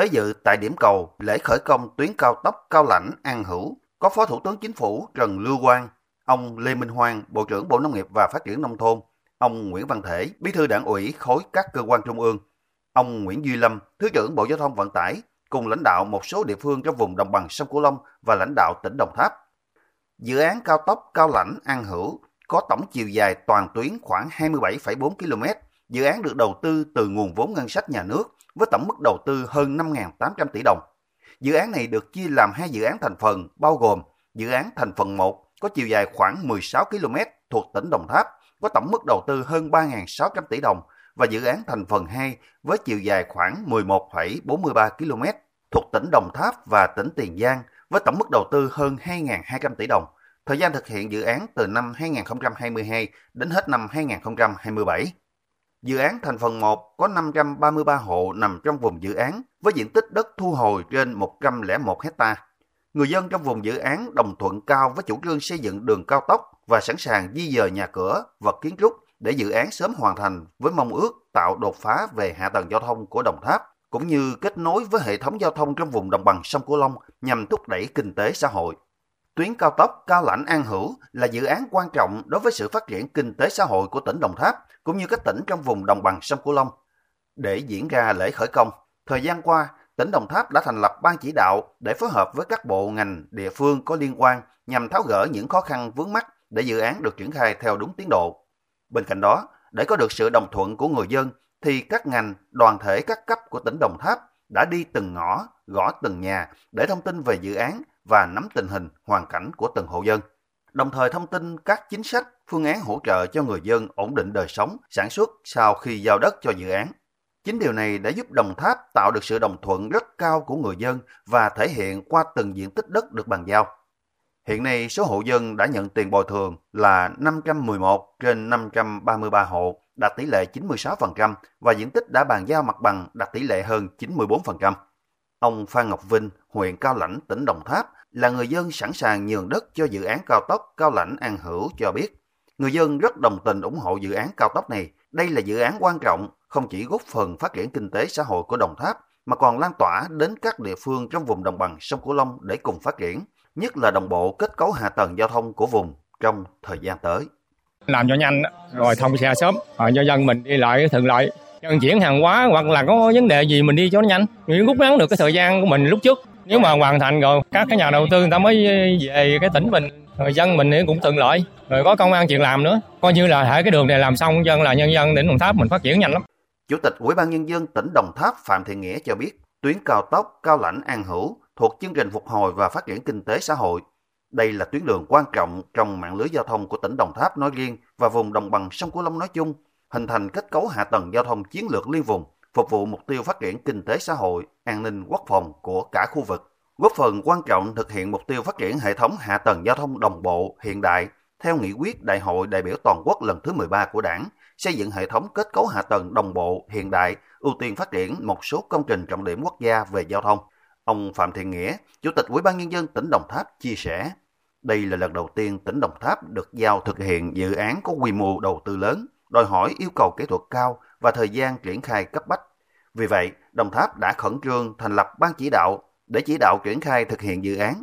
Tới dự tại điểm cầu lễ khởi công tuyến cao tốc Cao Lãnh An Hữu có Phó Thủ tướng Chính phủ Trần Lưu Quang, ông Lê Minh Hoang, Bộ trưởng Bộ Nông nghiệp và Phát triển Nông thôn, ông Nguyễn Văn Thể, Bí thư Đảng ủy khối các cơ quan trung ương, ông Nguyễn Duy Lâm, Thứ trưởng Bộ Giao thông Vận tải, cùng lãnh đạo một số địa phương trong vùng đồng bằng sông Cửu Long và lãnh đạo tỉnh Đồng Tháp. Dự án cao tốc Cao Lãnh An Hữu có tổng chiều dài toàn tuyến khoảng 27,4 km. Dự án được đầu tư từ nguồn vốn ngân sách nhà nước với tổng mức đầu tư hơn 5.800 tỷ đồng. Dự án này được chia làm hai dự án thành phần bao gồm dự án thành phần 1 có chiều dài khoảng 16 km thuộc tỉnh Đồng Tháp có tổng mức đầu tư hơn 3.600 tỷ đồng và dự án thành phần 2 với chiều dài khoảng 11,43 km thuộc tỉnh Đồng Tháp và tỉnh Tiền Giang với tổng mức đầu tư hơn 2.200 tỷ đồng. Thời gian thực hiện dự án từ năm 2022 đến hết năm 2027. Dự án thành phần 1 có 533 hộ nằm trong vùng dự án với diện tích đất thu hồi trên 101 hecta. Người dân trong vùng dự án đồng thuận cao với chủ trương xây dựng đường cao tốc và sẵn sàng di dời nhà cửa, vật kiến trúc để dự án sớm hoàn thành với mong ước tạo đột phá về hạ tầng giao thông của Đồng Tháp cũng như kết nối với hệ thống giao thông trong vùng đồng bằng sông Cửu Long nhằm thúc đẩy kinh tế xã hội. Tuyến cao tốc Cao Lãnh An Hữu là dự án quan trọng đối với sự phát triển kinh tế xã hội của tỉnh Đồng Tháp cũng như các tỉnh trong vùng đồng bằng sông Cửu Long. Để diễn ra lễ khởi công, thời gian qua, tỉnh Đồng Tháp đã thành lập ban chỉ đạo để phối hợp với các bộ ngành, địa phương có liên quan nhằm tháo gỡ những khó khăn vướng mắt để dự án được triển khai theo đúng tiến độ. Bên cạnh đó, để có được sự đồng thuận của người dân thì các ngành, đoàn thể các cấp của tỉnh Đồng Tháp đã đi từng ngõ, gõ từng nhà để thông tin về dự án và nắm tình hình, hoàn cảnh của từng hộ dân. Đồng thời thông tin các chính sách, phương án hỗ trợ cho người dân ổn định đời sống, sản xuất sau khi giao đất cho dự án. Chính điều này đã giúp Đồng Tháp tạo được sự đồng thuận rất cao của người dân và thể hiện qua từng diện tích đất được bàn giao. Hiện nay, số hộ dân đã nhận tiền bồi thường là 511 trên 533 hộ, đạt tỷ lệ 96% và diện tích đã bàn giao mặt bằng đạt tỷ lệ hơn 94%. Ông Phan Ngọc Vinh, huyện Cao Lãnh, tỉnh Đồng Tháp, là người dân sẵn sàng nhường đất cho dự án cao tốc Cao Lãnh An Hữu cho biết. Người dân rất đồng tình ủng hộ dự án cao tốc này. Đây là dự án quan trọng, không chỉ góp phần phát triển kinh tế xã hội của Đồng Tháp, mà còn lan tỏa đến các địa phương trong vùng đồng bằng sông Cửu Long để cùng phát triển, nhất là đồng bộ kết cấu hạ tầng giao thông của vùng trong thời gian tới. Làm cho nhanh rồi thông xe sớm, rồi cho dân mình đi lại thuận lợi. Vận chuyển hàng hóa hoặc là có vấn đề gì mình đi cho nó nhanh, mình rút ngắn được cái thời gian của mình lúc trước. Nếu mà hoàn thành rồi, các cái nhà đầu tư người ta mới về cái tỉnh mình, người dân mình cũng thuận lợi, rồi có công an chuyện làm nữa. Coi như là hệ cái đường này làm xong dân là nhân dân tỉnh Đồng Tháp mình phát triển nhanh lắm. Chủ tịch Ủy ban Nhân dân tỉnh Đồng Tháp Phạm thị Nghĩa cho biết, tuyến cao tốc Cao Lãnh An Hữu thuộc chương trình phục hồi và phát triển kinh tế xã hội. Đây là tuyến đường quan trọng trong mạng lưới giao thông của tỉnh Đồng Tháp nói riêng và vùng đồng bằng sông Cửu Long nói chung, hình thành kết cấu hạ tầng giao thông chiến lược liên vùng, phục vụ mục tiêu phát triển kinh tế xã hội, an ninh quốc phòng của cả khu vực, góp phần quan trọng thực hiện mục tiêu phát triển hệ thống hạ tầng giao thông đồng bộ, hiện đại theo nghị quyết Đại hội đại biểu toàn quốc lần thứ 13 của Đảng, xây dựng hệ thống kết cấu hạ tầng đồng bộ, hiện đại, ưu tiên phát triển một số công trình trọng điểm quốc gia về giao thông. Ông Phạm Thiện Nghĩa, Chủ tịch Ủy ban Nhân dân tỉnh Đồng Tháp chia sẻ, đây là lần đầu tiên tỉnh Đồng Tháp được giao thực hiện dự án có quy mô đầu tư lớn, đòi hỏi yêu cầu kỹ thuật cao và thời gian triển khai cấp bách. Vì vậy, Đồng Tháp đã khẩn trương thành lập ban chỉ đạo để chỉ đạo triển khai thực hiện dự án.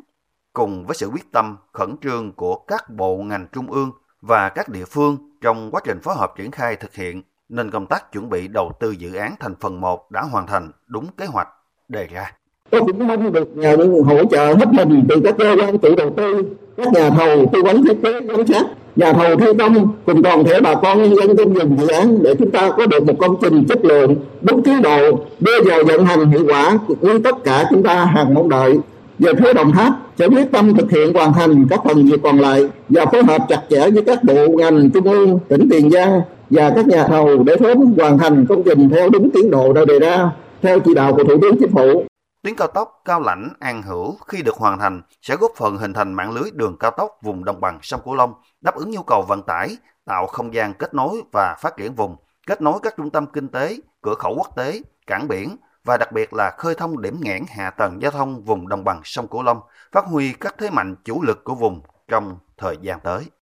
Cùng với sự quyết tâm khẩn trương của các bộ ngành trung ương và các địa phương trong quá trình phối hợp triển khai thực hiện, nên công tác chuẩn bị đầu tư dự án thành phần 1 đã hoàn thành đúng kế hoạch đề ra. Tôi cũng mong được nhà hỗ trợ hết mình từ các cơ quan chủ đầu tư, các nhà thầu tư vấn thiết kế giám sát, nhà thầu thi công cùng toàn thể bà con nhân dân trong vùng dự án để chúng ta có được một công trình chất lượng đúng tiến độ đưa vào vận hành hiệu quả như tất cả chúng ta hàng mong đợi về phía Đồng Tháp sẽ quyết tâm thực hiện hoàn thành các phần việc còn lại và phối hợp chặt chẽ với các bộ ngành trung ương, tỉnh Tiền Giang và các nhà thầu để sớm hoàn thành công trình theo đúng tiến độ đã đề ra theo chỉ đạo của Thủ tướng Chính phủ. Tuyến cao tốc Cao Lãnh An Hữu khi được hoàn thành sẽ góp phần hình thành mạng lưới đường cao tốc vùng đồng bằng sông Cửu Long, đáp ứng nhu cầu vận tải, tạo không gian kết nối và phát triển vùng, kết nối các trung tâm kinh tế, cửa khẩu quốc tế, cảng biển và đặc biệt là khơi thông điểm nghẽn hạ tầng giao thông vùng đồng bằng sông Cửu Long, phát huy các thế mạnh chủ lực của vùng trong thời gian tới.